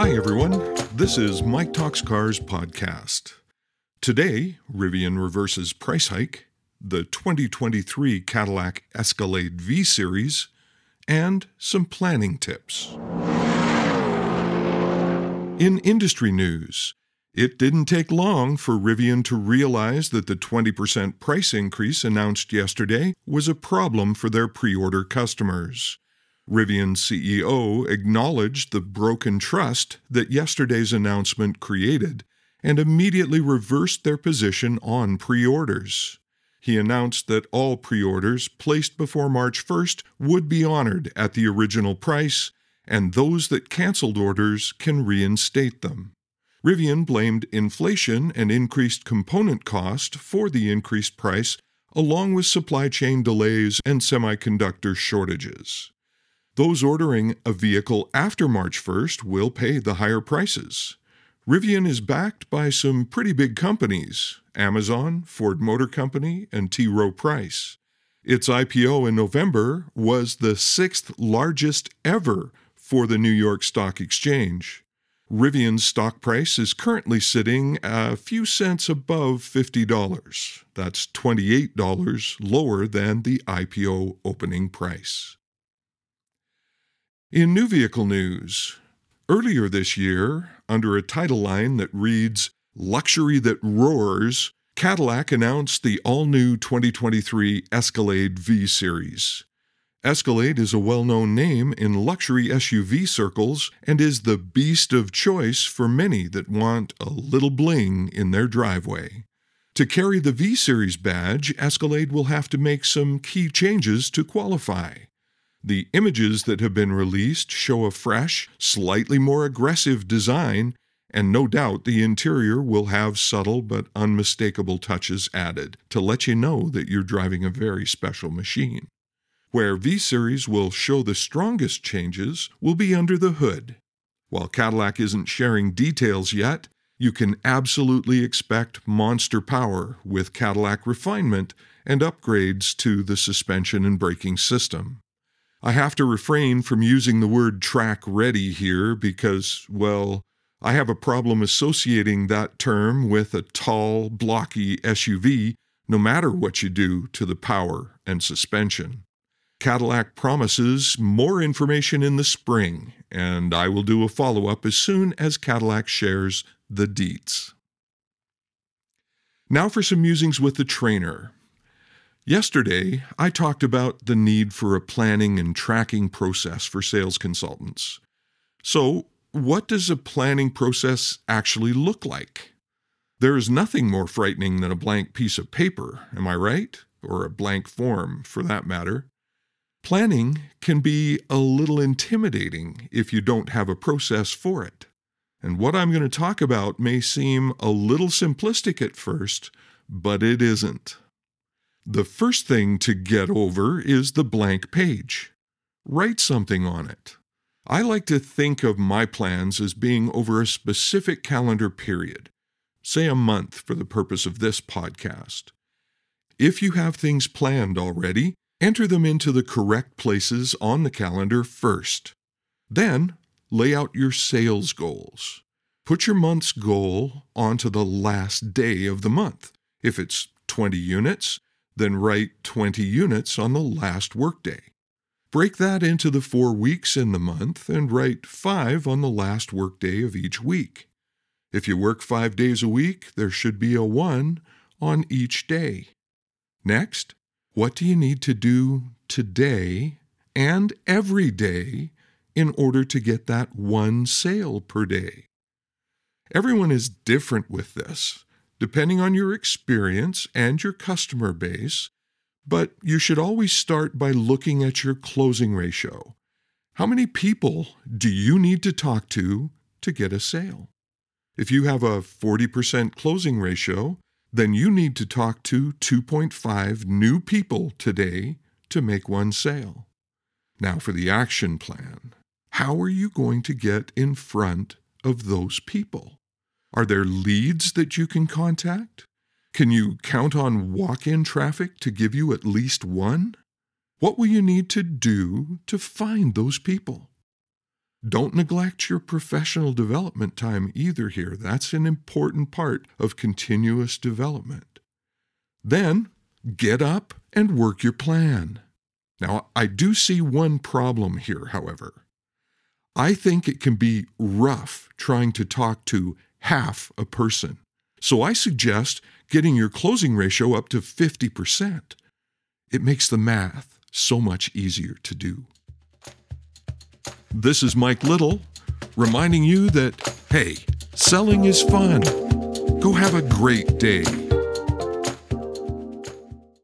Hi, everyone. This is Mike Talks Cars podcast. Today, Rivian reverses price hike, the 2023 Cadillac Escalade V Series, and some planning tips. In industry news, it didn't take long for Rivian to realize that the 20% price increase announced yesterday was a problem for their pre order customers. Rivian's CEO acknowledged the broken trust that yesterday's announcement created and immediately reversed their position on pre orders. He announced that all pre orders placed before March 1st would be honored at the original price, and those that canceled orders can reinstate them. Rivian blamed inflation and increased component cost for the increased price, along with supply chain delays and semiconductor shortages. Those ordering a vehicle after March 1st will pay the higher prices. Rivian is backed by some pretty big companies Amazon, Ford Motor Company, and T. Rowe Price. Its IPO in November was the sixth largest ever for the New York Stock Exchange. Rivian's stock price is currently sitting a few cents above $50. That's $28 lower than the IPO opening price. In new vehicle news, earlier this year, under a title line that reads Luxury That Roars, Cadillac announced the all new 2023 Escalade V Series. Escalade is a well known name in luxury SUV circles and is the beast of choice for many that want a little bling in their driveway. To carry the V Series badge, Escalade will have to make some key changes to qualify. The images that have been released show a fresh, slightly more aggressive design, and no doubt the interior will have subtle but unmistakable touches added to let you know that you're driving a very special machine. Where V Series will show the strongest changes will be under the hood. While Cadillac isn't sharing details yet, you can absolutely expect monster power with Cadillac refinement and upgrades to the suspension and braking system. I have to refrain from using the word track ready here because, well, I have a problem associating that term with a tall, blocky SUV, no matter what you do to the power and suspension. Cadillac promises more information in the spring, and I will do a follow up as soon as Cadillac shares the deets. Now for some musings with the trainer. Yesterday, I talked about the need for a planning and tracking process for sales consultants. So, what does a planning process actually look like? There is nothing more frightening than a blank piece of paper, am I right? Or a blank form, for that matter. Planning can be a little intimidating if you don't have a process for it. And what I'm going to talk about may seem a little simplistic at first, but it isn't. The first thing to get over is the blank page. Write something on it. I like to think of my plans as being over a specific calendar period, say a month for the purpose of this podcast. If you have things planned already, enter them into the correct places on the calendar first. Then, lay out your sales goals. Put your month's goal onto the last day of the month. If it's 20 units, then write 20 units on the last workday. Break that into the four weeks in the month and write five on the last workday of each week. If you work five days a week, there should be a one on each day. Next, what do you need to do today and every day in order to get that one sale per day? Everyone is different with this depending on your experience and your customer base, but you should always start by looking at your closing ratio. How many people do you need to talk to to get a sale? If you have a 40% closing ratio, then you need to talk to 2.5 new people today to make one sale. Now for the action plan. How are you going to get in front of those people? Are there leads that you can contact? Can you count on walk in traffic to give you at least one? What will you need to do to find those people? Don't neglect your professional development time either here. That's an important part of continuous development. Then get up and work your plan. Now, I do see one problem here, however. I think it can be rough trying to talk to half a person. So I suggest getting your closing ratio up to 50%. It makes the math so much easier to do. This is Mike Little reminding you that, hey, selling is fun. Go have a great day.